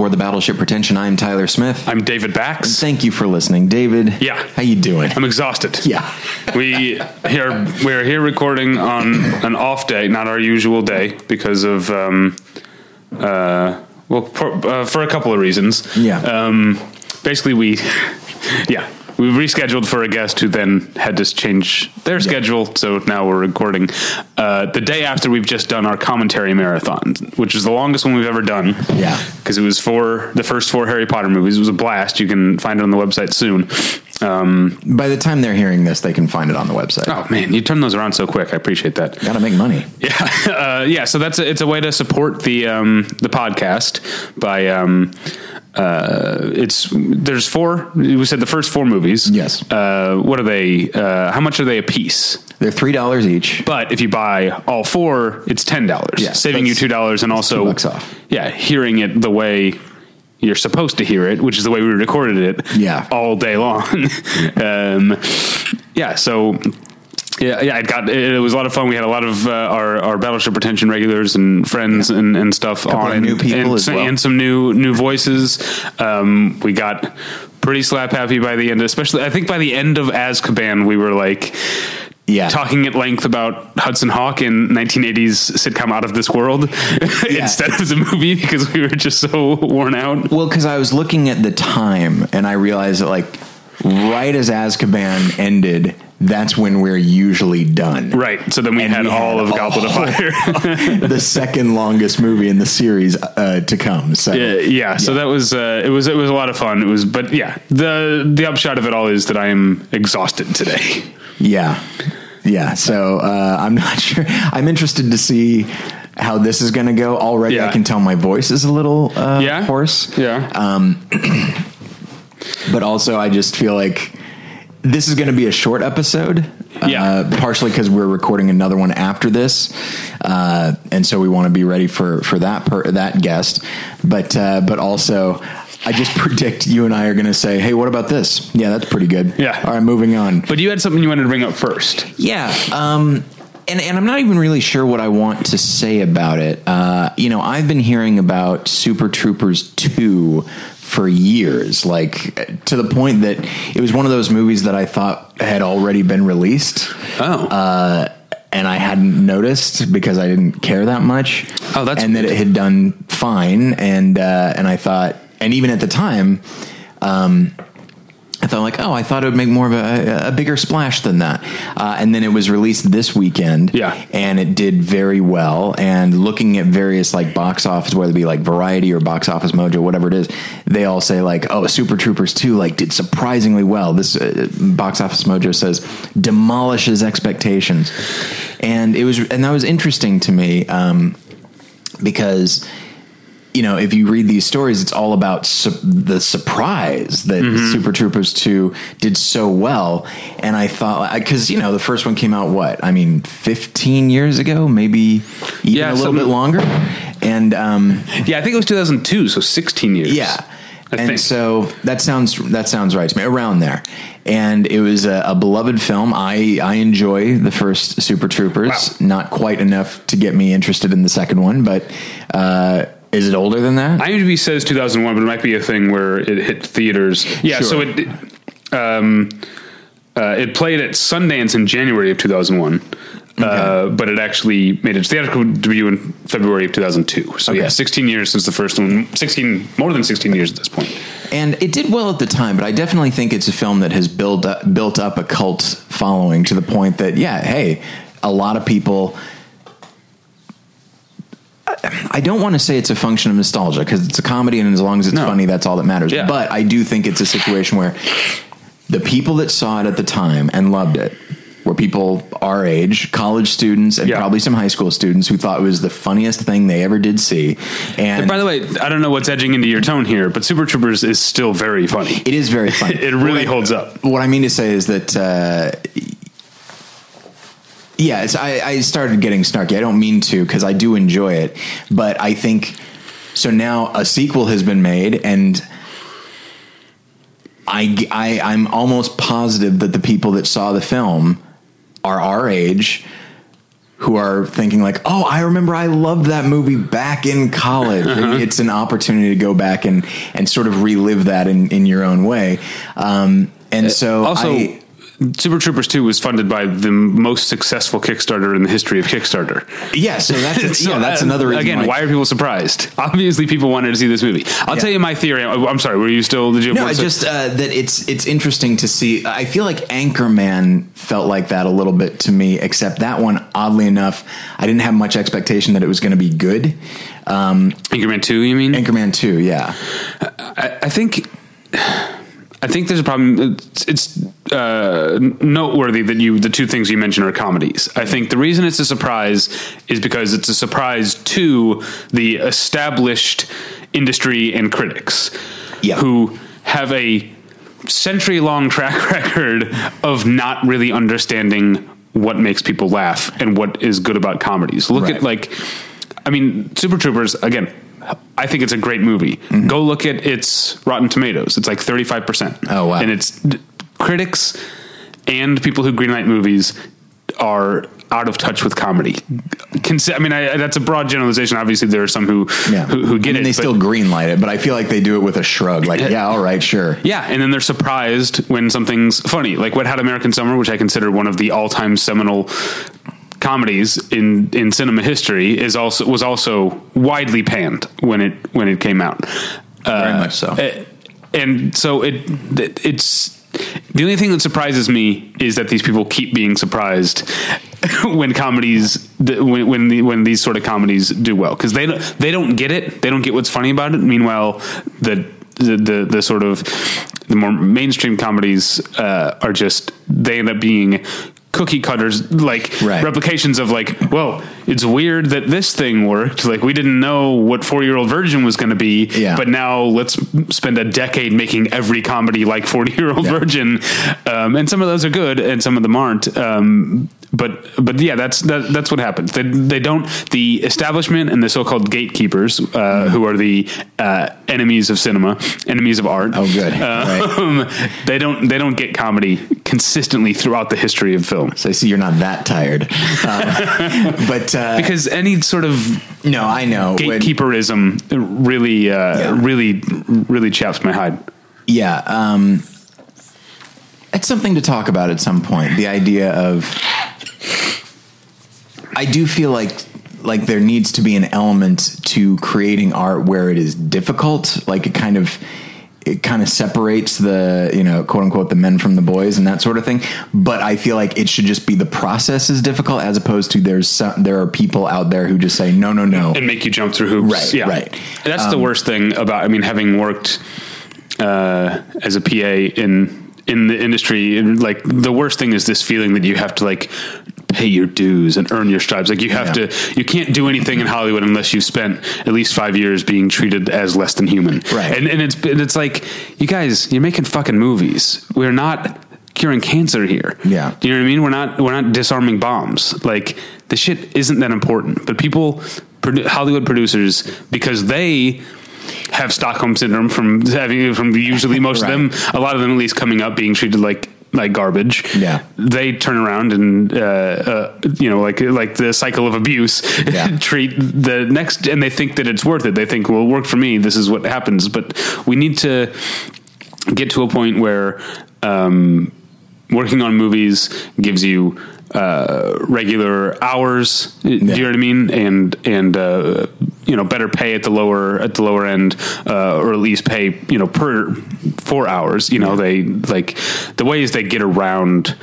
Aboard the Battleship Pretension. I'm Tyler Smith. I'm David Bax. Thank you for listening, David. Yeah. How you doing? I'm exhausted. Yeah. we here we're here recording on an off day, not our usual day, because of um, uh, well, for, uh, for a couple of reasons. Yeah. Um, basically, we yeah we rescheduled for a guest who then had to change their schedule, so now we're recording uh, the day after we've just done our commentary marathon, which is the longest one we've ever done. Yeah. because it was for the first four Harry Potter movies. It was a blast. You can find it on the website soon. Um, By the time they're hearing this, they can find it on the website. oh man, you turn those around so quick. I appreciate that. Got to make money. Yeah, uh, yeah. So that's a, it's a way to support the um, the podcast by um, uh, it's there's four. We said the first four movies. Yes. Uh, what are they? Uh, how much are they a piece? They're three dollars each. But if you buy all four, it's ten dollars, Yeah, saving you two dollars, and also two bucks off. Yeah, hearing it the way you're supposed to hear it, which is the way we recorded it. Yeah. all day long. um, yeah, so. Yeah, yeah, it got it, was a lot of fun. We had a lot of uh, our our Battleship Pretension regulars and friends and, and stuff on, of and, new people and, as well. and some new new voices. Um, we got pretty slap happy by the end, especially I think by the end of Azkaban, we were like, Yeah. talking at length about Hudson Hawk in 1980s sitcom Out of This World instead of the movie because we were just so worn out. Well, because I was looking at the time and I realized that, like, right as Azkaban ended, that's when we're usually done. Right. So then we And had we all had of Goblet of Fire. the second longest movie in the series uh, to come. So yeah, yeah. So that was uh, it was it was a lot of fun. It was but yeah, the the upshot of it all is that I am exhausted today. Yeah. Yeah. So uh, I'm not sure. I'm interested to see how this is going to go. Already, Yeah. I can tell my voice is a little uh, Yeah. hoarse. Yeah. But also, I just feel like this is going to be a short episode. Yeah. Uh, partially because we're recording another one after this, uh, and so we want to be ready for for that per, that guest. But uh, but also. I just predict you and I are going to say, "Hey, what about this? Yeah, that's pretty good. Yeah. All right, moving on. but you had something you wanted to bring up first. Yeah. Um, and, and I'm not even really sure what I want to say about it. Uh, you know, I've been hearing about Super Troopers 2 for years, like to the point that it was one of those movies that I thought had already been released. Oh. Uh, and I hadn't noticed because I didn't care that much. Oh, that's and that it had done fine. And uh, and I thought, and even at the time, um, thought like, oh, I thought it would make more of a, a bigger splash than that. Uh, and then it was released this weekend, Yeah. and it did very well. And looking at various like box office, whether it be like Variety or Box Office Mojo, whatever it is, they all say like, oh, Super Troopers two like did surprisingly well. This uh, Box Office Mojo says demolishes expectations, and it was and that was interesting to me um, because you know, if you read these stories, it's all about su- the surprise that Super Troopers 2 did so well. And I thought, because, you know, the first one came out, what? I mean, 15 years ago, maybe even Yeah, a little bit longer. And, um, Yeah, I think it was 2002, so 16 years. yeah. I and think. so that sounds that sounds right to me around there, and it was a, a beloved film. I I enjoy the first Super Troopers, Wow. not quite enough to get me interested in the second one, but uh, is it older than that? IMDb says 2001, but it might be a thing where it hit theaters. Yeah, Sure. so it um, uh, it played at Sundance in January of 2001, uh, but it actually made its theatrical debut in February of 2002. So Okay. yeah, 16 years since the first one. 16 more than 16 years at this point. And it did well at the time, but I definitely think it's a film that has built up, built up a cult following to the point that, yeah, hey, a lot of people. I don't want to say it's a function of nostalgia because it's a comedy, and as long as it's No. funny, that's all that matters. Yeah. But I do think it's a situation where the people that saw it at the time and loved it were people our age, college students, and Yeah. probably some high school students who thought it was the funniest thing they ever did see. And By the way, I don't know what's edging into your tone here, but Super Troopers is still very funny. it is very funny. It really What I- holds up. What I mean to say is that, uh, yeah, it's, I, I started getting snarky. I don't mean to because I do enjoy it, but I think so. Now a sequel has been made, and I, I I'm almost positive that the people that saw the film are our age. who are thinking like, "Oh, I remember I loved that movie back in college." Uh-huh. It's an opportunity to go back and and sort of relive that in in your own way. Um, and so also, I- Super Troopers 2 was funded by the most successful Kickstarter in the history of Kickstarter. yeah, so that's So, yeah, that's uh, another reason Again, why are people surprised? Obviously, people wanted to see this movie. I'll Yeah. tell you my theory. I'm sorry. Were you still? Did you? No, just uh, that it's it's interesting to see. I feel like Anchorman felt like that a little bit to me, except that one, oddly enough, I didn't have much expectation that it was going to be good. Um, Anchorman 2. You mean? Anchorman two, yeah, I, I think. I think there's a problem. It's, it's uh, noteworthy that you the two things you mentioned are comedies. I think the reason it's a surprise is because it's a surprise to the established industry and critics, Yeah. who have a century long track record of not really understanding what makes people laugh and what is good about comedies. Look Right. at like, I mean, Super Troopers again. I think it's a great movie. Mm-hmm. Go look at its Rotten Tomatoes. It's like thirty five percent. Oh, wow. And it's critics and people who greenlight movies are out of touch with comedy. Consi- I mean, I, that's a broad generalization. Obviously, there are some who yeah. who, who get I it. They still greenlight it, but I feel like they do it with a shrug. Like, yeah, all right, sure. Yeah, and then they're surprised when something's funny, like "Wet Hot American Summer, which I consider one of the all-time seminal comedies in in cinema history, is also was also widely panned when it when it came out. Very much so. Uh, and so it it's the only thing that surprises me is that these people keep being surprised when comedies when when, the, when these sort of comedies do well because they don't they don't get it they don't get what's funny about it meanwhile the the the, the sort of the more mainstream comedies uh, are just they end up being cookie cutters like Right. replications of like well it's weird that this thing worked like we didn't know what four year old virgin was going to be Yeah. but now let's spend a decade making every comedy like 40 year old Yeah. virgin um, and some of those are good and some of them aren't um, but but yeah that's that, that's what happens they, they don't the establishment and the so-called gatekeepers uh, who are the uh, enemies of cinema enemies of art Oh, good. Right. um, they don't they don't get comedy consistently throughout the history of film So I see you're not that tired, uh, but uh, because any sort of no, I know. when- gatekeeperism really uh, Yeah. really really chaps my hide Yeah, um, it's something to talk about at some point. The idea of, I do feel like like there needs to be an element to creating art where it is difficult. Like it kind of it kind of separates the you know quote unquote the men from the boys and that sort of thing. But I feel like it should just be the process is difficult as opposed to there's some, there are people out there who just say no no no and make you jump through hoops. Right, yeah. right. That's the worst thing about. I mean, having worked uh, as a PA in in the industry, like the worst thing is this feeling that you have to like pay your dues and earn your stripes. Like you have Yeah. to, you can't do anything in Hollywood unless you spent at least five years being treated as less than human. Right. And and it's and it's like you guys, you're making fucking movies. We're not curing cancer here. Yeah. Do you know what I mean? We're not we're not disarming bombs. Like the shit isn't that important. But people, Hollywood producers, because they have Stockholm syndrome from having from usually most Right. of them, a lot of them at least coming up being treated like like garbage. Yeah. they turn around and uh, uh, you know like like the cycle of abuse Yeah. treat the next and they think that it's worth it. They think, well, it worked for me. This is what happens. But we need to get to a point where um, working on movies gives you uh, regular hours. Do you know what I mean? And and uh, you know better pay at the lower at the lower end, uh, or at least pay you know per four hours. You know they like the ways they get around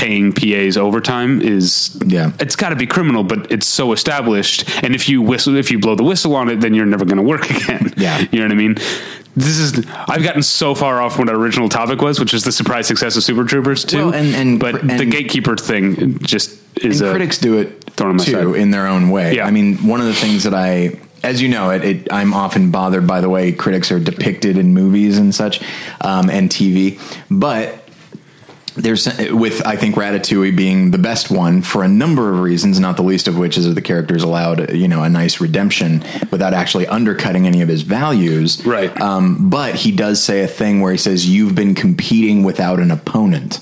paying PAs overtime is Yeah. it's got to be criminal, but it's so established. And if you whistle, if you blow the whistle on it, then you're never going to work again. Yeah. you know what I mean. This is I've gotten so far off what our original topic was, which is the surprise success of Super Troopers too. Well, and- and- but and- the gatekeeper thing just is and a, critics do it thorn in my too side. in their own way. Yeah. I mean, one of the things that I, as you know, it, it I'm often bothered by the way critics are depicted in movies and such, um, and TV. But there's with I think Ratatouille being the best one for a number of reasons, not the least of which is that the character's allowed you know a nice redemption without actually undercutting any of his values. Right. Um, but he does say a thing where he says, "You've been competing without an opponent."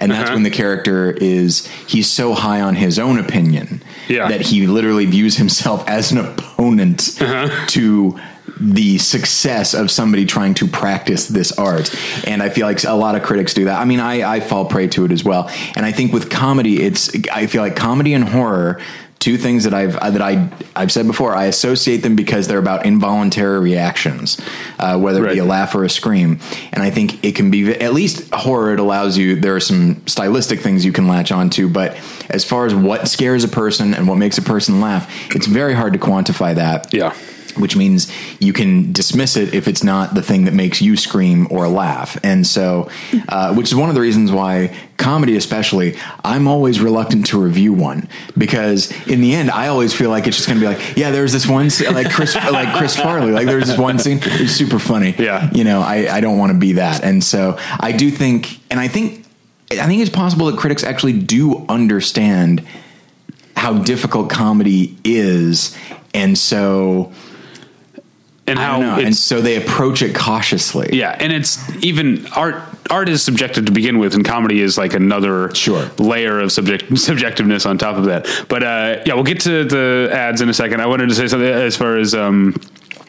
and that's Uh-huh. when the character is he's so high on his own opinion Yeah. that he literally views himself as an opponent Uh-huh. to the success of somebody trying to practice this art. And I feel like a lot of critics do that. I mean, I, I fall prey to it as well. And I think with comedy, it's, I feel like comedy and horror, two things that I've, that I, I've said before, I associate them because they're about involuntary reactions, uh, whether it be a laugh or a scream. And I think it can be, at least horror, it allows you, there are some stylistic things you can latch onto, but as far as what scares a person and what makes a person laugh, it's very hard to quantify that Yeah. Which means you can dismiss it if it's not the thing that makes you scream or laugh. And so, uh, which is one of the reasons why comedy, especially, I'm always reluctant to review one because in the end, I always feel like it's just going to be like, yeah, there's this one, like Chris, like Chris Farley, like there's this one scene, it's super funny. Yeah. You know, I, I don't want to be that. And so I do think, and I think, I think it's possible that critics actually do understand how difficult comedy is. And so, And how. And so they approach it cautiously. Yeah, and it's even art. Art is subjective to begin with, and comedy is like another Sure. layer of subject subjectiveness on top of that. But uh, yeah, we'll get to the ads in a second. I wanted to say something as far as. Um,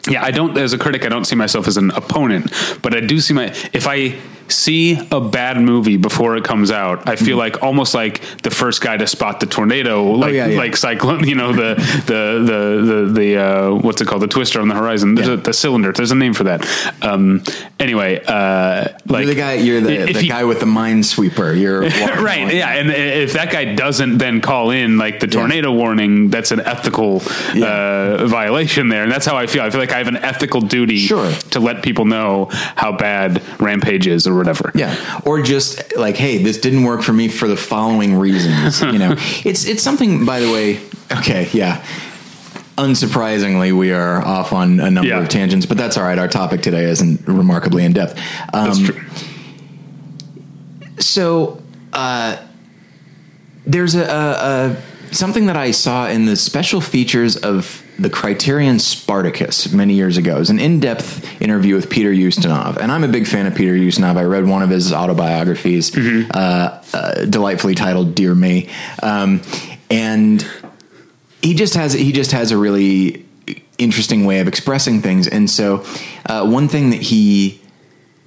yeah, I don't. As a critic, I don't see myself as an opponent, but I do see my. If I see a bad movie before it comes out, I feel like almost like the first guy to spot the tornado, like Mm-hmm. Oh, yeah, yeah. like cyclone. You know the the the the, the uh, what's it called? The twister on the horizon. There's Yeah. a, the cylinder. There's a name for that. Um, anyway, uh, like you're the guy. You're the, the he- guy with the minesweeper. You're right yeah and if that guy doesn't then call in like the tornado warning that's an ethical uh, violation there and that's how i feel i feel like i have an ethical duty Sure. to let people know how bad rampage is or whatever Yeah, or just like, hey, this didn't work for me for the following reasons. You know, it's it's something. By the way, okay, yeah. Unsurprisingly, we are off on a number Yeah. of tangents, but that's all right. Our topic today isn't remarkably in depth. Um, that's true So, uh, there's a, a, a something that I saw in the special features of the Criterion Spartacus many years ago. It was an in-depth interview with Peter Ustinov, and I'm a big fan of Peter Ustinov. I read one of his autobiographies, uh, uh, delightfully titled "Dear Me," um, and he just has he just has a really interesting way of expressing things. And so, uh, one thing that he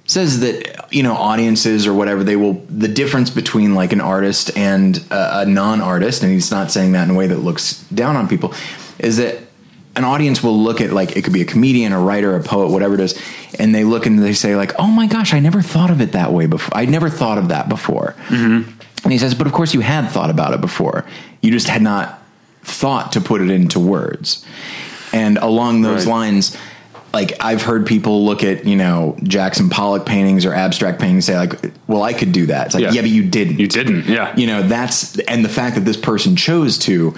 says that you know audiences or whatever they will the difference between like an artist and a, a non-artist and he's not saying that in a way that looks down on people is that an audience will look at like it could be a comedian a writer a poet whatever it is and they look and they say like oh my gosh i never thought of it that way before i never thought of that before mm-hmm. and he says but of course you had thought about it before you just had not thought to put it into words and along those Right. lines like I've heard people look at you know Jackson Pollock paintings or abstract paintings and say like, well, I could do that. It's like, Yeah. yeah, but you didn't. you didn't yeah You know, that's and the fact that this person chose to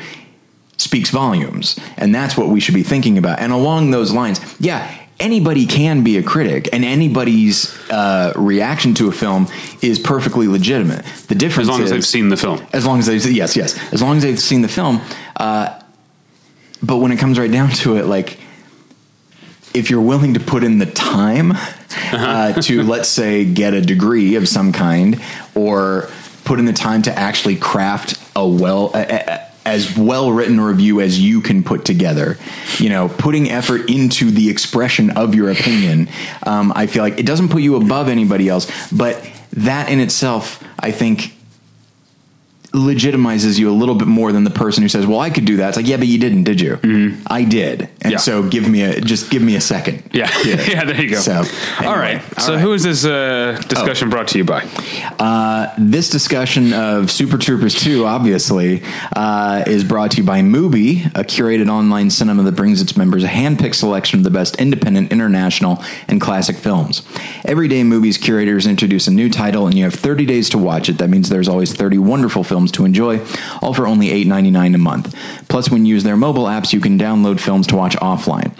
speaks volumes, and that's what we should be thinking about. And along those lines, yeah. Anybody can be a critic, and anybody's uh, reaction to a film is perfectly legitimate. The difference as long as they've seen the film as long as they've yes yes as long as they've seen the film uh, but when it comes right down to it like if you're willing to put in the time uh, to let's say get a degree of some kind or put in the time to actually craft a well a, as well written review as you can put together. You know putting effort into the expression of your opinion um, i feel like it doesn't put you above anybody else. But that in itself i think legitimizes you a little bit more than the person who says, "Well, I could do that." It's like, "Yeah, but you didn't, did you?" I did, and Mm-hmm. Yeah. so give me a just give me a second. yeah yeah, there you go So, anyway, right all so right. who is this uh, discussion brought to you by Uh, this discussion of Super Troopers 2, obviously, uh, is brought to you by Mubi, a curated online cinema that brings its members a hand-picked selection of the best independent, international, and classic films. Every day, Mubi's curators introduce a new title, and you have 30 days to watch it. That means there's always 30 wonderful films to enjoy, all for only $8.99 a month. Plus, when you use their mobile apps, you can download films to watch offline.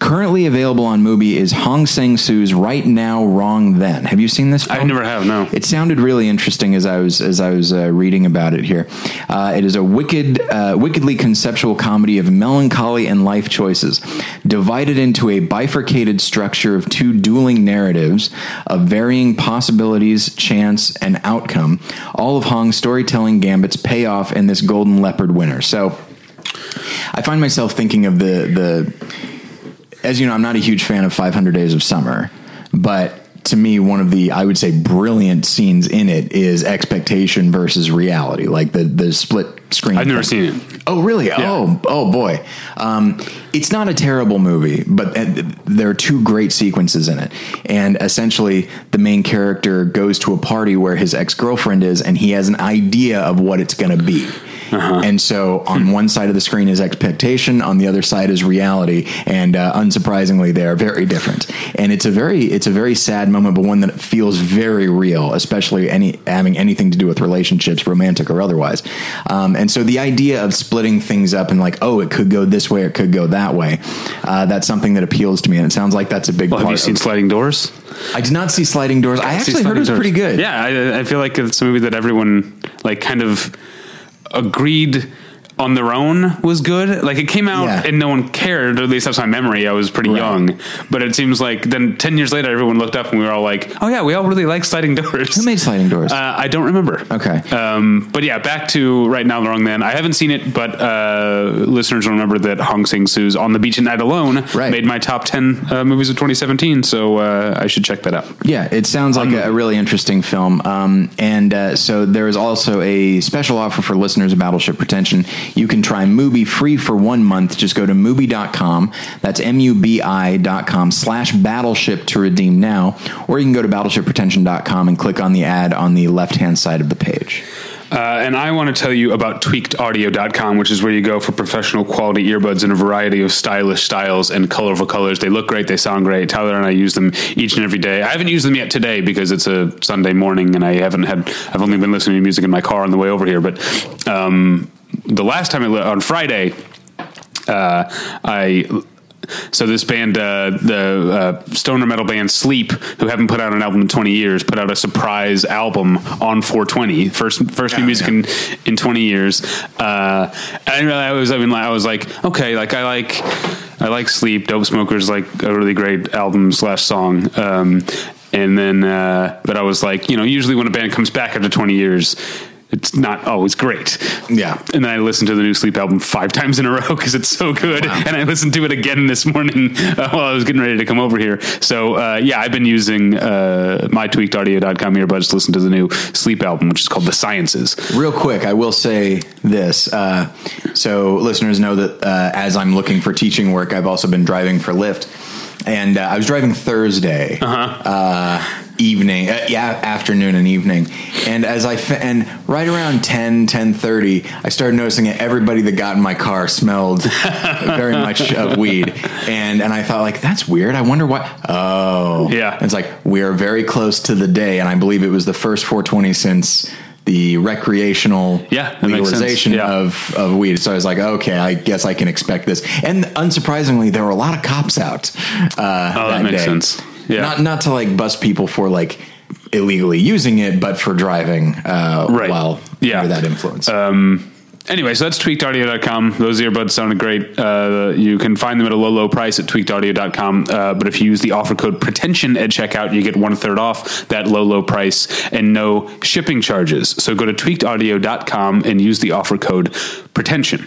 Currently available on Mubi is Hong Sang Soo's "Right Now, Wrong Then." Have you seen this? Film? I never have. No. It sounded really interesting as I was as I was uh, reading about it here. Uh, it is a wicked, uh, wickedly conceptual comedy of melancholy and life choices, divided into a bifurcated structure of two dueling narratives of varying possibilities, chance, and outcome. All of Hong's storytelling gambits pay off in this Golden Leopard winner. So. I find myself thinking of the the as you know, I'm not a huge fan of 500 Days of Summer, but to me, one of the I would say brilliant scenes in it is expectation versus reality, like the the split screen. I've never thing. seen it. Oh, really? Oh, oh boy. Um, it's not a terrible movie, but uh, there are two great sequences in it. And essentially, the main character goes to a party where his ex girlfriend is, and he has an idea of what it's going to be. And so, on one side of the screen is expectation, on the other side is reality, and uh, unsurprisingly, they are very different. And it's a very, it's a very sad moment, but one that feels very real, especially any having anything to do with relationships, romantic or otherwise. Um, and so, the idea of splitting things up and like, oh, it could go this way, it could go that way, uh, that's something that appeals to me, and it sounds like that's a big Well, part. have you seen of, Sliding Doors? I did not see Sliding Doors. I See actually heard it was Sliding pretty good. Yeah, I, I feel like it's a movie that everyone like kind of agreed on their own was good. Like it came out Yeah. and no one cared. At least that's my memory. I was pretty Right. young, but it seems like then ten years later, everyone looked up and we were all like, "Oh yeah, we all really like Sliding Doors." Who made Sliding Doors? Uh, I don't remember. Okay. Um, but yeah, back to right now, the wrong Man. I haven't seen it, but uh, listeners will remember that Hong Sang Soo's "On the Beach at Night Alone" Right. made my top ten uh, movies of 2017. So uh, I should check that out. Yeah, it sounds like a, a really interesting film. Um, and uh, so there is also a special offer for listeners of Battleship Pretension. You can try Mubi free for one month. Just go to Mubi.com. That's M-U-B-I.com slash Battleship to redeem now. Or you can go to BattleshipPretension.com and click on the ad on the left-hand side of the page. Uh, and I want to tell you about tweakedaudio.com, which is where you go for professional quality earbuds in a variety of stylish styles and colorful colors. They look great, they sound great. Tyler and I use them each and every day. I haven't used them yet today because it's a Sunday morning and I haven't had, I've only been listening to music in my car on the way over here. But um, the last time I, li- on Friday, uh, I so this band, uh, the uh, stoner metal band Sleep, who haven't put out an album in 20 years, put out a surprise album on 420, first first new music yeah. in in 20 years. Uh, and I was I mean I was like okay, like I like I like Sleep. Dope Smokers like a really great album slash song. Um, and then, uh, but I was like, you know, usually when a band comes back after 20 years. It's not always great. Yeah. And then I listened to the new Sleep album five times in a row because it's so good. And I listened to it again this morning uh, while I was getting ready to come over here. So, uh, yeah, I've been using uh, my tweakedaudio.com earbuds to listen to the new Sleep album, which is called The Sciences. Real quick, I will say this. Uh, so listeners know that uh, as I'm looking for teaching work, I've also been driving for Lyft. And uh, I was driving Thursday uh evening, uh, yeah, afternoon and evening. And as I, fa- and right around 10, 10.30, I started noticing that everybody that got in my car smelled very much of weed. And, and I thought like, that's weird. I wonder why. Oh, Yeah. And it's like, we are very close to the day. And I believe it was the first 420 since the recreational Yeah, that legalization Yeah. of, of weed. So I was like, okay, I guess I can expect this. And unsurprisingly, there were a lot of cops out. Uh, Oh, that makes sense. Yeah. Not not to like bust people for like illegally using it, but for driving uh, Right. while Yeah. under that influence. Um, Anyway, so that's tweakedaudio.com. Those earbuds sounded great. Uh, you can find them at a low, low price at tweakedaudio.com. Uh, but if you use the offer code pretension at checkout, you get one third off that low, low price and no shipping charges. So go to tweakedaudio.com and use the offer code pretension.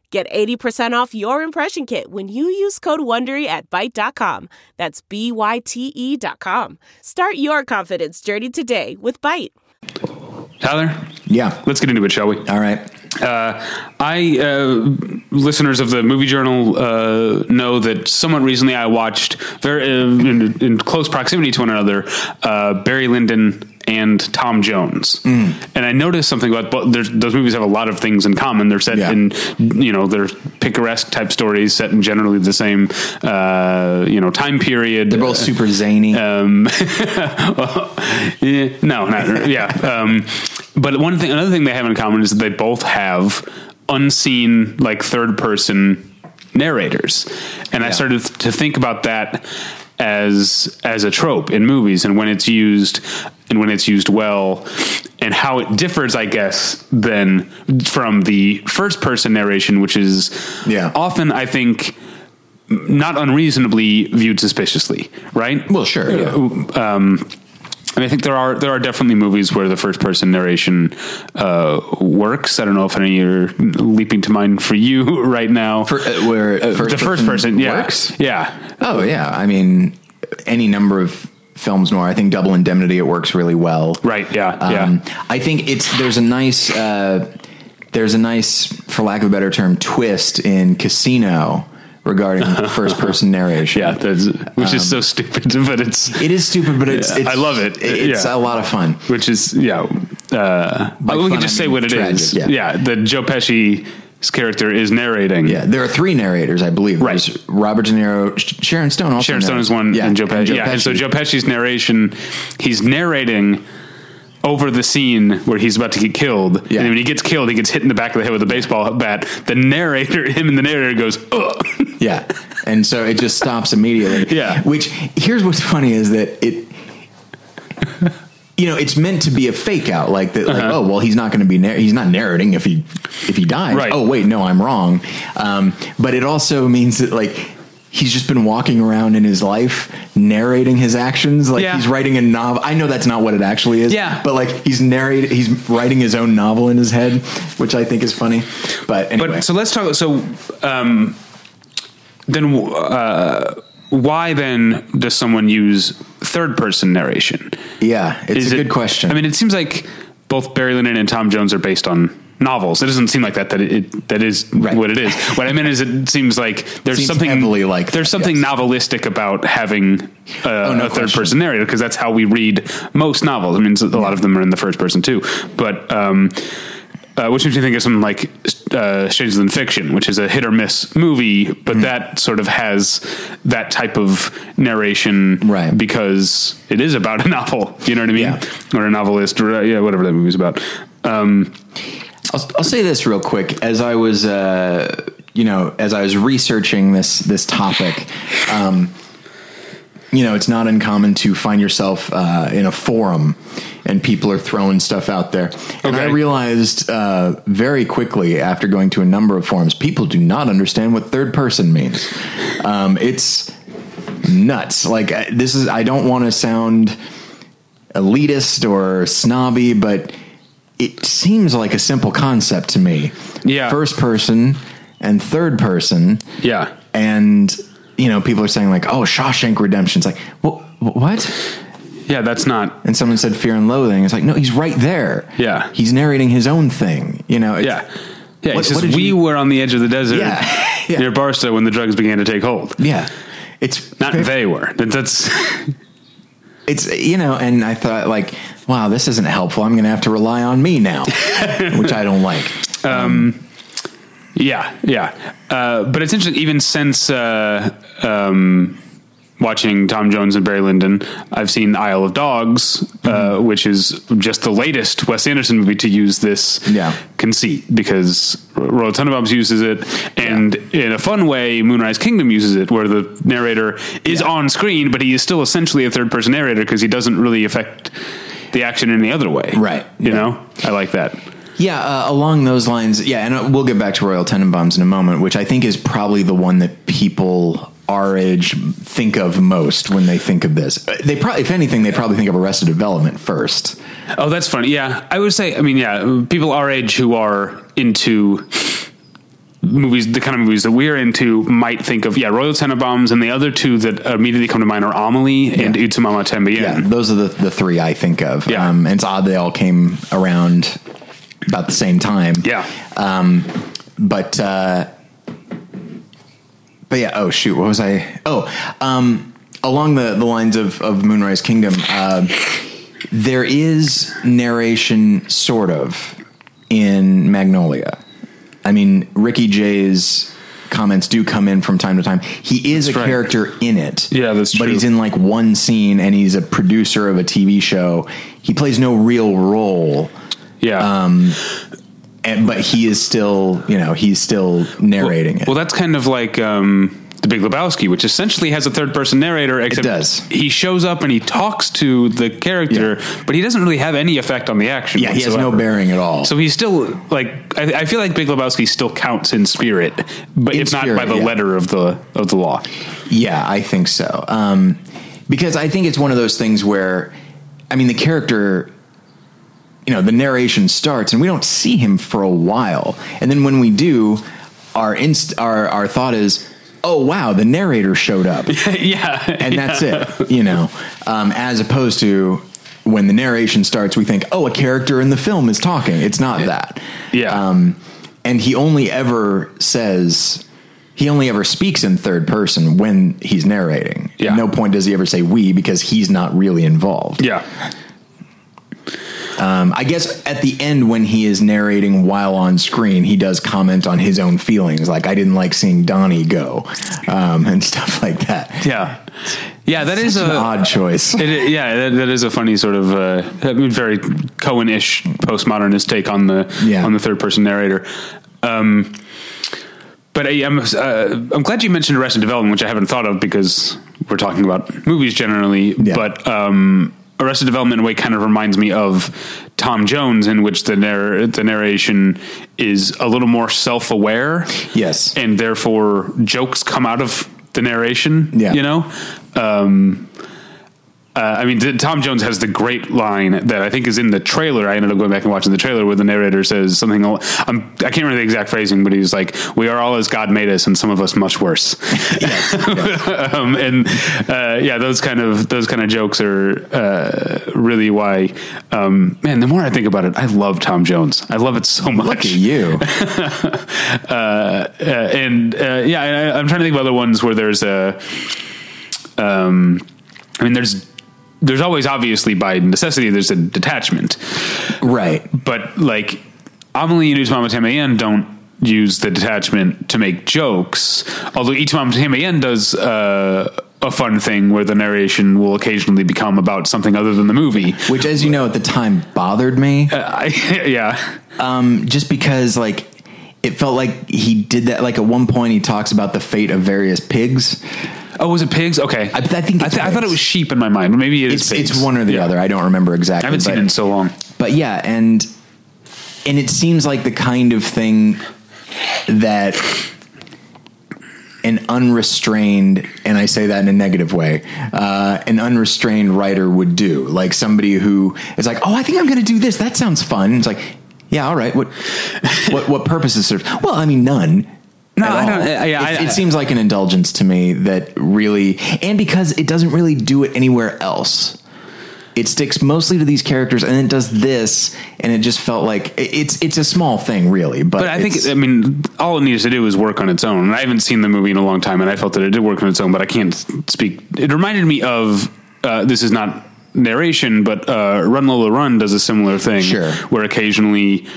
Get 80% off your impression kit when you use code WONDERY at Byte.com. That's B-Y-T-E dot com. Start your confidence journey today with Byte. Tyler, Yeah. Let's get into it, shall we? All right. Uh, I uh, listeners of the Movie Journal uh, know that somewhat recently I watched very uh, in, in close proximity to one another uh, Barry Lyndon and Tom Jones, Mm. and I noticed something about both. Those movies have a lot of things in common. They're set Yeah. in you know they're picaresque type stories set in generally the same uh, you know time period. They're both super zany. Um, yeah, no, not yeah. Um, but one thing, another thing they have in common is that they both have unseen, like third person narrators, and I started to think about that as as a trope in movies and when it's used and when it's used well and how it differs i guess then from the first person narration which is Yeah. often i think not unreasonably viewed suspiciously right well, sure. Yeah. um, and I think there are there are definitely movies where the first person narration uh, works. I don't know if any are leaping to mind for you right now. For, uh, where Uh, the first person, yeah, works. yeah, Oh yeah, I mean, any number of films noir. I think Double Indemnity it works really well. right, yeah, yeah. Um, I think it's there's a nice uh, there's a nice, for lack of a better term, twist in Casino regarding first person narration. Yeah, that's, which is so stupid, but it's It is stupid, but it's, it's I love it. It's Yeah. a lot of fun. which is yeah. Uh, By we fun, can just I say what it is. tragic, yeah. yeah, the Joe Pesci's character is narrating. Yeah, there are three narrators, I believe. Right. There's Robert De Niro, Sharon Stone. Also Sharon Stone narrates. is one, Yeah, and Joe Pesci. yeah, and so Joe Pesci's narration, he's narrating over the scene where he's about to get killed. Yeah. And when he gets killed, he gets hit in the back of the head with a baseball bat. The narrator, him and the narrator goes, Ugh. Yeah. And so it just stops immediately. Yeah. Which here's what's funny is that it you know, it's meant to be a fake out like that Uh-huh. oh well he's not going to be nar- he's not narrating if he if he dies. Right. Oh wait, no, I'm wrong. Um, but it also means that like he's just been walking around in his life narrating his actions like Yeah. he's writing a novel. I know that's not what it actually is. Yeah. But like he's narrating he's writing his own novel in his head, which I think is funny. But anyway. But so let's talk. So um, then, uh, why then does someone use third person narration? yeah, it's Is a it- good question. I mean, it seems like both Barry Lyndon and Tom Jones are based on novels. It doesn't seem like that. That it that is Right. what it is. What I mean is, it seems like there's Seems something heavily like there's that, something yes. novelistic about having uh, Oh, no a third person narrator because that's how we read most novels. I mean, a lot of them are in the first person too, but. Um, uh, which makes me think of something like uh, Shades of Fiction, which is a hit or miss movie, but Mm-hmm. that sort of has that type of narration, Right. Because it is about a novel, you know what I mean, Yeah. or a novelist, or uh, yeah, whatever that movie's about. Um, I'll, I'll say this real quick. As I was, uh, you know, as I was researching this this topic, um, you know, it's not uncommon to find yourself uh, in a forum and people are throwing stuff out there. And I realized uh, very quickly after going to a number of forums, people do not understand what third person means. Um, it's nuts. Like this is. I don't want to sound elitist or snobby, but it seems like a simple concept to me. Yeah. First person and third person. yeah, And, you know, people are saying, like, oh, Shawshank Redemption. It's like, wh- what? yeah, that's not. And someone said Fear and Loathing. It's like, no, he's right there. Yeah. He's narrating his own thing. You know, it's, Yeah, yeah. What- he says, we you- were on the edge of the desert Yeah. Yeah. near Barstow when the drugs began to take hold. Yeah. It's Not they were. That's it's you know and i thought like wow this isn't helpful i'm gonna have to rely on me now which i don't like Yeah, yeah. Uh, but it's interesting, even since uh, um, watching Tom Jones and Barry Lyndon, I've seen Isle of Dogs, uh, Mm-hmm. which is just the latest Wes Anderson movie to use this Yeah. conceit because Royal Tenenbaums uses it, and in a fun way, Moonrise Kingdom uses it, where the narrator is Yeah. on screen, but he is still essentially a third person narrator because he doesn't really affect the action in any other way. Right. You Yeah. know? I like that. Yeah, uh, along those lines. Yeah, and uh, we'll get back to Royal Tenenbaums in a moment, which I think is probably the one that people our age think of most when they think of this. Uh, They probably, if anything, they probably think of Arrested Development first. Oh, that's funny. Yeah, I would say. I mean, yeah, people our age who are into movies, the kind of movies that we're into, might think of yeah, Royal Tenenbaums, and the other two that immediately come to mind are Amelie and Yeah. Y Tu Mamá También. Yeah, those are the, the three I think of. Yeah. Um, and it's odd they all came around about the same time. Yeah. but uh, but yeah. Oh shoot, what was I? Oh, um, along the the lines of of Moonrise Kingdom, uh, there is narration, sort of, in Magnolia. I mean, Ricky Jay's comments do come in from time to time. He is That's a right. character in it. Yeah, that's But he's in like one scene, and he's a producer of a TV show. He plays no real role Yeah. and, but he is still, you know, he's still narrating it. Well, that's kind of like um, the Big Lebowski, which essentially has a third person narrator. Except. He shows up and he talks to the character, but he doesn't really have any effect on the action. yeah, he has no bearing at all. So he's still like I, I feel like Big Lebowski still counts in spirit, but In if not by the yeah. letter of the of the law. yeah, I think so. Um, because I think it's one of those things where, I mean, the character, you know, the narration starts and we don't see him for a while, and then when we do, our inst- our our thought is, oh wow, the narrator showed up. yeah, and that's it you know. Um, as opposed to when the narration starts we think oh a character in the film is talking. It's not that. Yeah. um, and he only ever says he only ever speaks in third person when he's narrating. Yeah. at no point does he ever say we because he's not really involved. Yeah, um, i guess at the end when he is narrating while on screen he does comment on his own feelings like i didn't like seeing donnie go um, and stuff like that yeah, yeah. That is it's an a odd choice It, yeah, that, that is a funny sort of uh, very Coen-ish postmodernist take on the Yeah. on the third person narrator. Um, but I, I'm uh, I'm glad you mentioned Arrested Development, which I haven't thought of because we're talking about movies generally. Yeah. But um, Arrested Development in a way kind of reminds me of Tom Jones, in which the narr- the narration is a little more self aware yes and therefore jokes come out of the narration. Yeah. you know. Um, uh, I mean, Tom Jones has the great line that I think is in the trailer. I ended up going back and watching the trailer where the narrator says something. I'm, I can't remember the exact phrasing, but he's like, "We are all as God made us, and some of us much worse." um, and uh, yeah, those kind of those kind of jokes are uh, really why. Um, man, the more I think about it, I love Tom Jones. I love it so much look at you uh, and uh, yeah, I, I'm trying to think of other ones where there's a. Um, I mean, there's there's always obviously by necessity there's a detachment, right but like Amelie and Y Tu Mamá También don't use the detachment to make jokes. Although Y Tu Mamá También does uh, a fun thing where the narration will occasionally become about something other than the movie. which as you know at the time bothered me I, yeah, um, just because like it felt like he did that like at one point he talks about the fate of various pigs Oh, was it pigs? Okay, I- I think I, th- I thought it was sheep in my mind, but maybe it is. it's pigs. it's one or the Yeah. other i don't remember exactly I haven't seen it in so long. but yeah and and it seems like the kind of thing that an unrestrained and i say that in a negative way uh, an unrestrained writer would do like somebody who is like oh i think i'm going to do this that sounds fun it's like yeah all right what what what purposes serve well i mean none No, I don't- uh, yeah, it, I- it seems like an indulgence to me that really and because it doesn't really do it anywhere else it sticks mostly to these characters and it does this and it just felt like it's it's a small thing really but, But I think, I mean, all it needs to do is work on its own. And I haven't seen the movie in a long time, and I felt that it did work on its own, but I can't speak. It reminded me of uh, this is not narration, but uh, Run Lola Run does a similar thing. Sure. Where occasionally.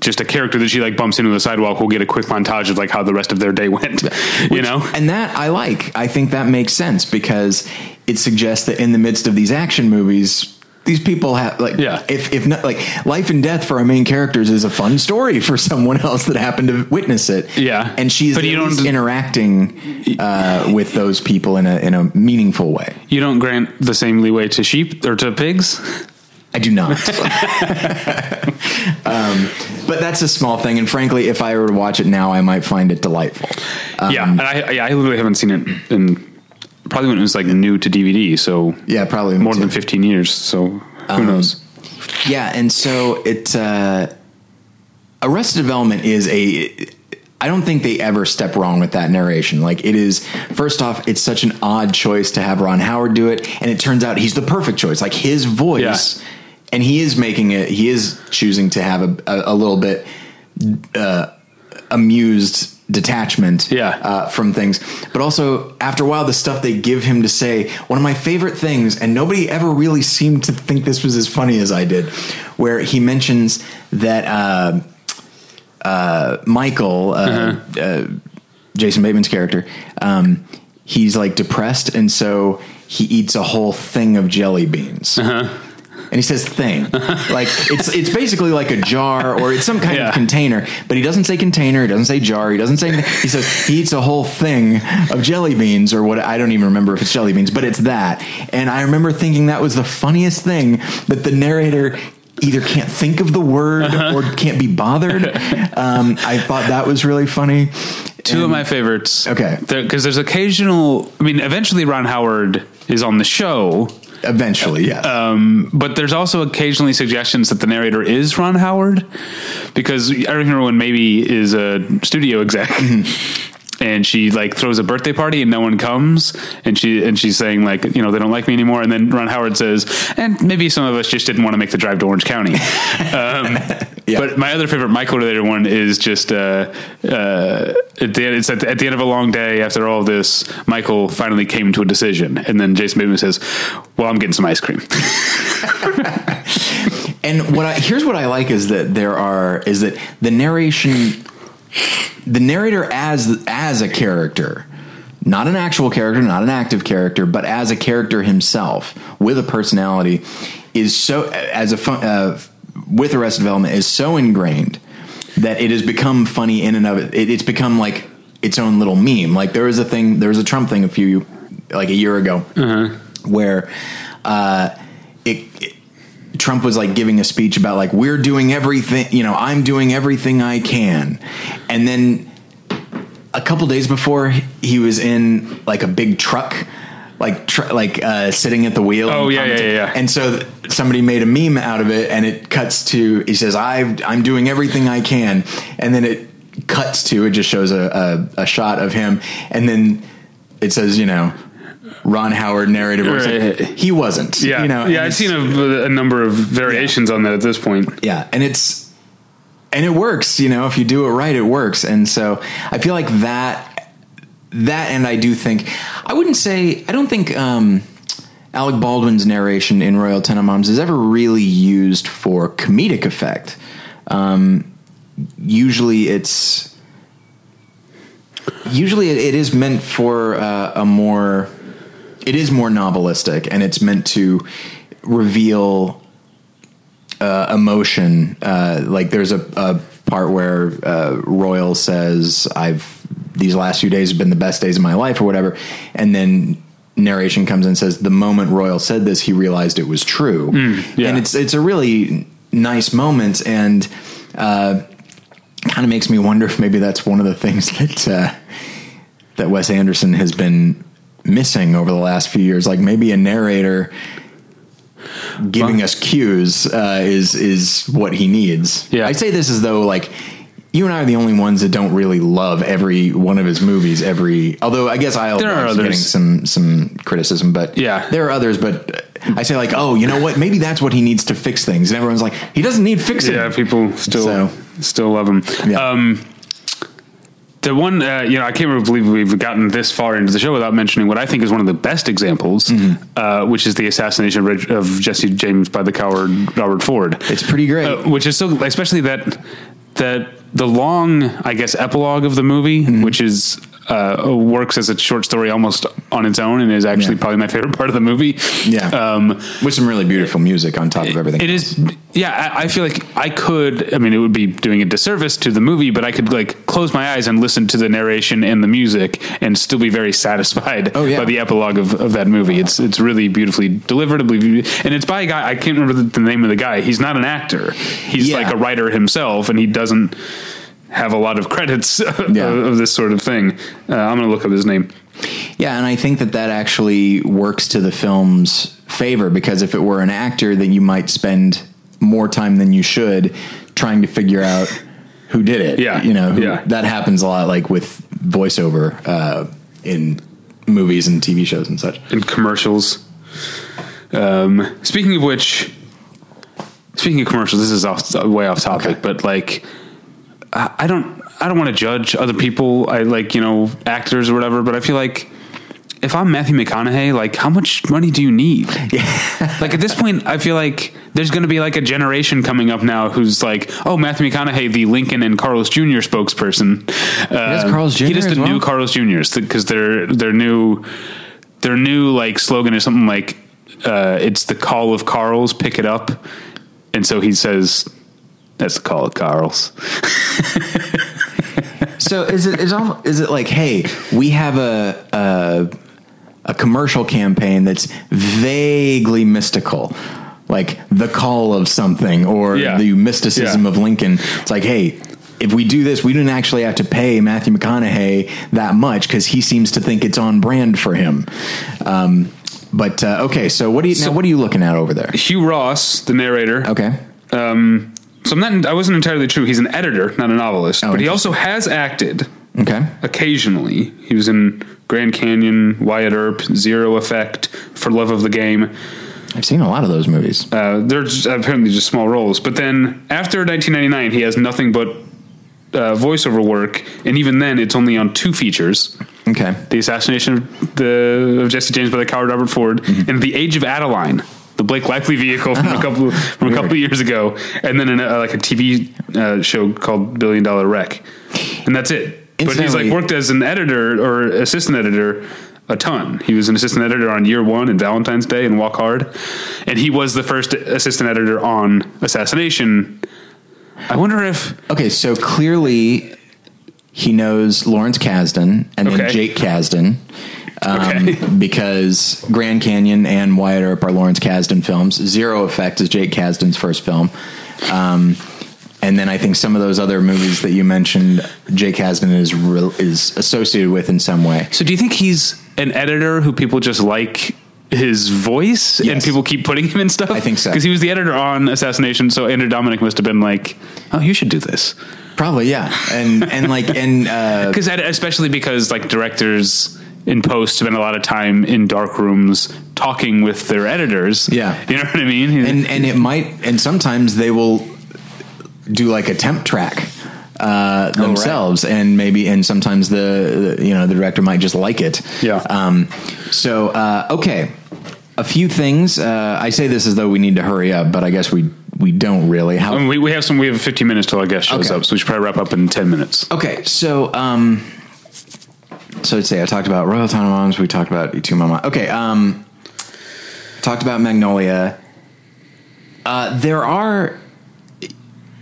Just a character that she like bumps into the sidewalk will get a quick montage of like how the rest of their day went, you know. and that I like. I think that makes sense because it suggests that in the midst of these action movies, these people have like Yeah. if if not like life and death for our main characters is a fun story for someone else that happened to witness it. Yeah. and she's But you don't- interacting uh, with those people in a in a meaningful way. You don't grant the same leeway to sheep or to pigs. I do not. um, but that's a small thing, and frankly, if I were to watch it now, I might find it delightful. Um, yeah, and I, yeah, I literally haven't seen it in probably when it was like new to DVD. So Yeah, probably more than fifteen years. So who Um, knows? Yeah, and so it uh, Arrested Development is a. I don't think they ever step wrong with that narration. Like it is, first off, it's such an odd choice to have Ron Howard do it, and it turns out he's the perfect choice. Like his voice and he is making it. He is choosing to have a, a, a little bit uh, amused detachment Yeah. uh, from things. But also, after a while, the stuff they give him to say, one of my favorite things, and nobody ever really seemed to think this was as funny as I did, where he mentions that uh, uh, Michael, uh, uh, Jason Bateman's character, um, he's like depressed, and so he eats a whole thing of jelly beans. And he says "thing," like it's it's basically like a jar or it's some kind Yeah. of container. But he doesn't say container. He doesn't say jar. He doesn't say anything. He says he eats a whole thing of jelly beans or what. I don't even remember if it's jelly beans, but it's that. And I remember thinking that was the funniest thing that the narrator either can't think of the word or can't be bothered. Um, I thought that was really funny. Two of my favorites. Okay. Because there's occasional. I mean, eventually Ron Howard is on the show, Eventually, yes. um, but there's also occasionally suggestions that the narrator is Ron Howard, because I remember when Maeby is a studio exec. And she like throws a birthday party and no one comes, and she and she's saying like you know they don't like me anymore. And then Ron Howard says, and maybe some of us just didn't want to make the drive to Orange County. Um, Yeah. But my other favorite Michael related one is just uh, uh, at the end, it's at the, at the end of a long day after all this, Michael finally came to a decision, and then Jason Bateman says, "Well, I'm getting some ice cream." And what I here's what I like is that there are is that the narration the narrator as as a character not an actual character not an active character but as a character himself with a personality is so as a fun, uh, with arrested development is so ingrained that it has become funny in and of it. it it's become like its own little meme like there was a thing there was a trump thing a few like a year ago where uh it, it Trump was like giving a speech about like we're doing everything, you know, I'm doing everything I can. And then a couple days before he was in like a big truck like tr- like uh, sitting at the wheel. Oh, yeah, yeah, yeah. And so th- somebody made a meme out of it, and it cuts to he says, "I've I'm doing everything I can," and then it cuts to it just shows a a, a shot of him, and then it says, you know. Ron Howard narrative. it's like, he wasn't. Yeah, you know. yeah, I've seen a, a number of variations on that at this point. yeah and it's and it works you know if you do it right it works and so i feel like that that and i do think i wouldn't say i don't think um alec baldwin's narration in royal tenenbaums is ever really used for comedic effect um usually it's usually it, it is meant for uh, a more it is more novelistic and it's meant to reveal uh, emotion. Uh, like there's a, a part where uh, Royal says, "I've these last few days have been the best days of my life," or whatever, and then narration comes in and says, "The moment Royal said this, he realized it was true," yeah. and it's it's a really nice moment and. Uh, kind of makes me wonder if maybe that's one of the things that uh, that Wes Anderson has been missing over the last few years. Like maybe a narrator giving Well- us cues uh, is is what he needs. Yeah. I say this as though like you and I are the only ones that don't really love every one of his movies. Every although I guess I'll There are getting some some criticism, but Yeah. there are others. But I say like, oh, you know what? Maybe that's what he needs to fix things, and everyone's like, he doesn't need fixing. Yeah, people still So- still love him. Yeah. Um, the one, uh, you know, I can't really believe we've gotten this far into the show without mentioning what I think is one of the best examples, Mm-hmm. uh, which is the assassination of, Reg- of Jesse James by the coward Robert Ford. It's pretty great. Uh, which is so, especially that that the long, I guess, epilogue of the movie, Mm-hmm. which is uh, works as a short story almost on its own, and is actually Yeah. probably my favorite part of the movie. yeah, Um, with some really beautiful music on top of everything. it is, yeah. I, I feel like I could. I mean, it would be doing a disservice to the movie, but I could like close my eyes and listen to the narration and the music, and still be very satisfied Oh, yeah. by the epilogue of, of that movie. It's it's really beautifully delivered, and it's by a guy I can't remember the, the name of the guy. He's not an actor. He's Yeah. like a writer himself, and he doesn't have a lot of credits of, Yeah. of this sort of thing. Uh, I'm going to look up his name. Yeah, and I think that that actually works to the film's favor because if it were an actor, then you might spend more time than you should trying to figure out who did it. Yeah, you know, who, yeah. that happens a lot, like with voiceover uh, in movies and TV shows and such. in commercials. Um, speaking of which, speaking of commercials, this is off, way off topic, Okay. but like, I, don't, I don't want to judge other people. I like, you know, actors or whatever, but I feel like if I'm Matthew McConaughey, like, how much money do you need? like at this point, I feel like there's going to be like a generation coming up now who's like, oh, Matthew McConaughey, the Lincoln and Carl's Jr. spokesperson. Uh, Carl's Jr. He does the well? new Carl's Jr.'s because their their new their new like slogan is something like uh, it's the call of Carl's, pick it up, and so he says. That's the call of Carl's. So is it is almost, is it like, hey, we have a, a a commercial campaign that's vaguely mystical, like the call of something or Yeah. the mysticism Yeah. of Lincoln. It's like, hey. If we do this, we didn't actually have to pay Matthew McConaughey that much because he seems to think it's on brand for him. Um, but uh, okay, so what do you now? What are you looking at over there? Hugh Ross, the narrator. Okay, Um, so I'm not. I wasn't entirely true. He's an editor, not a novelist, Oh, but he also has acted okay, occasionally. He was in Grand Canyon, Wyatt Earp, Zero Effect, For Love of the Game. I've seen a lot of those movies. Uh, they're just, apparently just small roles. But then after 1999, he has nothing but uh, voiceover work, and even then, it's only on two features: Okay, the assassination of, the, of Jesse James by the coward Robert Ford, Mm-hmm. and the Age of Adaline. The Blake Lively vehicle from a couple from a couple of years ago, and then in a, like a TV uh, show called Billion Dollar Wreck, and that's it. But he's like worked as an editor or assistant editor a ton. He was an assistant editor on Year One and Valentine's Day and Walk Hard, and he was the first assistant editor on Assassination. I wonder if Okay, so clearly he knows Lawrence Kasdan and then Jake Kasdan. Um, Okay. Because Grand Canyon and Wyatt Earp are Lawrence Kasdan films. Zero Effect is Jake Kasdan's first film. Um, and then I think some of those other movies that you mentioned, Jake Kasdan is re- is associated with in some way. So do you think he's an editor who people just like his voice and people keep putting him in stuff? I think so. Because he was the editor on Assassination, so Andrew Dominik must have been like, "Oh, you should do this." Probably, yeah. And and like and uh, Because especially because like directors in post spend a lot of time in dark rooms talking with their editors. Yeah. you know what I mean. and and it might and sometimes they will do like a temp track uh, themselves and maybe and sometimes the, the you know the director might just like it Yeah. um so uh okay a few things uh i say this as though we need to hurry up but i guess we we don't really how And we, we have some. We have 15 minutes till our guest shows Okay. up, so we should probably wrap up in 10 minutes. Okay, so um, so I'd say I talked about Royal Tenenbaums. We talked about Y Tu Mamá. Okay, um, talked about Magnolia. Uh, there are,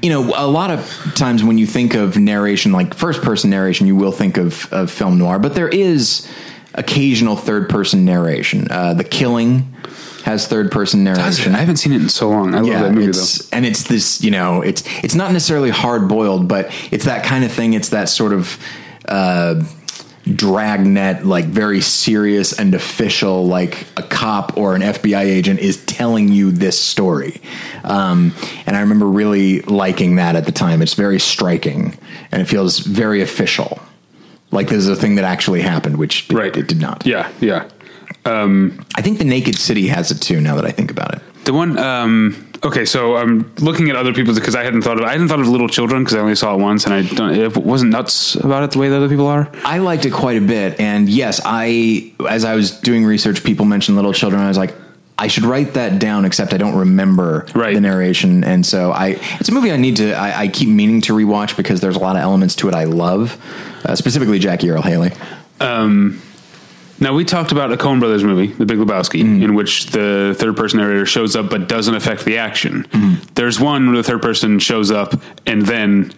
you know, a lot of times when you think of narration, like first person narration, you will think of of film noir, but there is occasional third person narration. Uh, the Killing has third person narration. I haven't seen it in so long. I love that movie though. it's, and it's this, you know, it's it's not necessarily hard boiled, but it's that kind of thing. It's that sort of uh, dragnet, like very serious and official, like a cop or an FBI agent is telling you this story. Um, and I remember really liking that at the time. It's very striking, and it feels very official. Like this is a thing that actually happened, which it- Right. it, did not. Yeah, yeah. Um, I think the Naked City has it too. Now that I think about it. The one, um, okay, so I'm looking at other people's because I hadn't thought of I hadn't thought of Little Children because I only saw it once and I don't, it wasn't nuts about it the way that other people are. I liked it quite a bit, and yes, I as I was doing research, people mentioned Little Children. I was like, I should write that down, except I don't remember Right. the narration, and so I it's a movie I need to I, I keep meaning to rewatch because there's a lot of elements to it I love, uh, specifically Jackie Earle Haley. Now we talked about a Coen Brothers movie, The Big Lebowski, in which the third person narrator shows up but doesn't affect the action. There's one where the third person shows up and then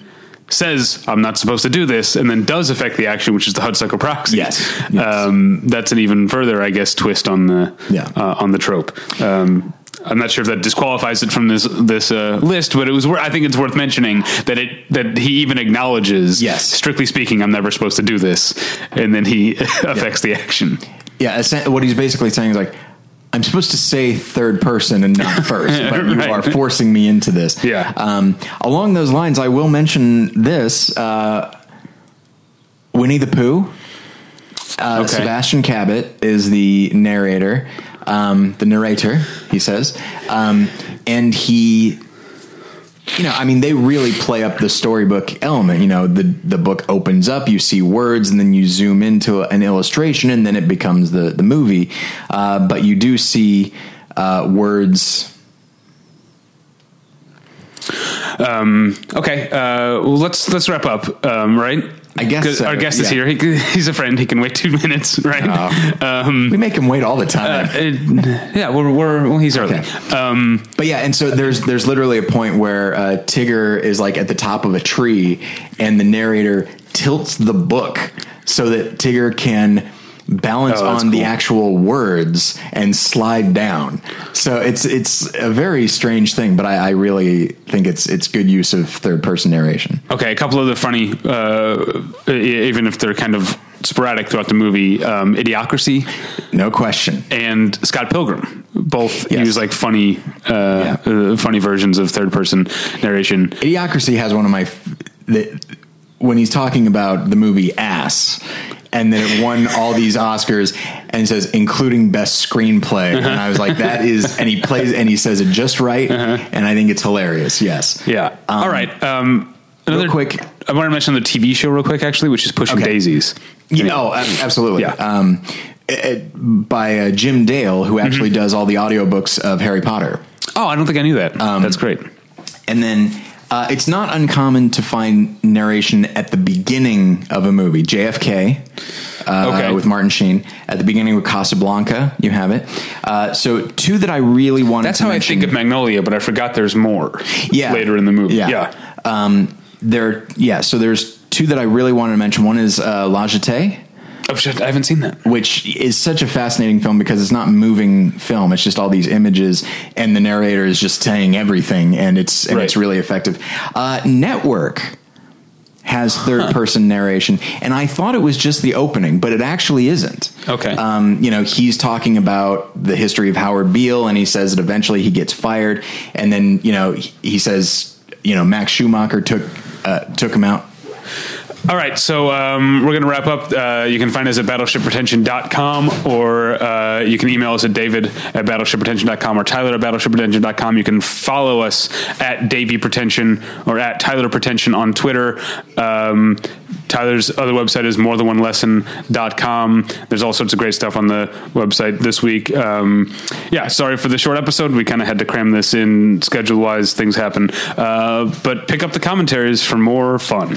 says, "I'm not supposed to do this," and then does affect the action, which is the Hudsucker Proxy. Yes. Yes. Um, that's an even further, I guess, twist on the Yeah. uh, on the trope. Um, I'm not sure if that disqualifies it from this this uh, list, but it was. I think it's worth mentioning that it that he even acknowledges. Yes. strictly speaking, I'm never supposed to do this, and then he affects the action. Yeah, what he's basically saying is like. I'm supposed to say third person and not first, but you are forcing me into this. Yeah. Um, along those lines, I will mention this: uh, Winnie the Pooh. Uh, Okay. Sebastian Cabot is the narrator, um, the narrator. He says, um, and he you know, I mean, they really play up the storybook element. You know, the the book opens up, you see words, and then you zoom into an illustration, and then it becomes the the movie. Uh, but you do see uh, words. Um, okay, uh, well, let's let's wrap up. Um, right. I guess so, our guest is yeah. here. He, he's a friend. He can wait two minutes, right? um, We make him wait all the time. uh, yeah, we're, we're well. He's early. Okay. Um, But yeah, and so there's there's literally a point where uh, Tigger is like at the top of a tree, and the narrator tilts the book so that Tigger can balance Oh, on the actual words and slide down. So it's it's a very strange thing, but I, I really think it's it's good use of third person narration. Okay, a couple of the funny, uh, even if they're kind of sporadic throughout the movie, um, Idiocracy No question. and Scott Pilgrim both Yes. use like funny, uh, uh, funny versions of third person narration. Idiocracy has one of my f- the, when he's talking about the movie Ass, and then it won all these Oscars, and says including best screenplay, and I was like, that is, and he plays and he says it just right, and I think it's hilarious. Yes, Yeah. Um, All right. Um, another quick- I want to mention the TV show real quick, actually, which is Pushing Okay. Daisies. Yeah, oh, absolutely. Yeah. Um, it- it- by uh, Jim Dale, who actually does all the audiobooks of Harry Potter. Oh, I don't think I knew that. Um, That's great. And then uh, it's not uncommon to find narration at the beginning of a movie. JFK uh, Okay. with Martin Sheen. At the beginning with Casablanca, you have it. Uh, so two that I really wanted to mention. That's how I think of Magnolia, but I forgot there's more. yeah. Later in the movie. Yeah. Yeah. Um, there, yeah. So there's two that I really wanted to mention. One is uh, La Jetée. I haven't seen that. which is such a fascinating film because it's not moving film. It's just all these images, and the narrator is just saying everything, and it's and Right. it's really effective. Uh, Network has third person narration, and I thought it was just the opening, but it actually isn't. Okay. Um, you know, he's talking about the history of Howard Beale, and he says that eventually he gets fired, and then you know he, he says, you know, Max Schumacher took uh, took him out. All right, so um, we're going to wrap up. Uh, you can find us at battleshippretension.com or uh, you can email us at david at battleshippretension.com or tyler at battleshippretension.com. You can follow us at Davy Pretension or at Tyler Pretension on Twitter. Um, Tyler's other website is morethanonelesson.com. There's all sorts of great stuff on the website this week. Um, yeah, sorry for the short episode. We kind of had to cram this in schedule wise. Things happen. Uh, but pick up the commentaries for more fun.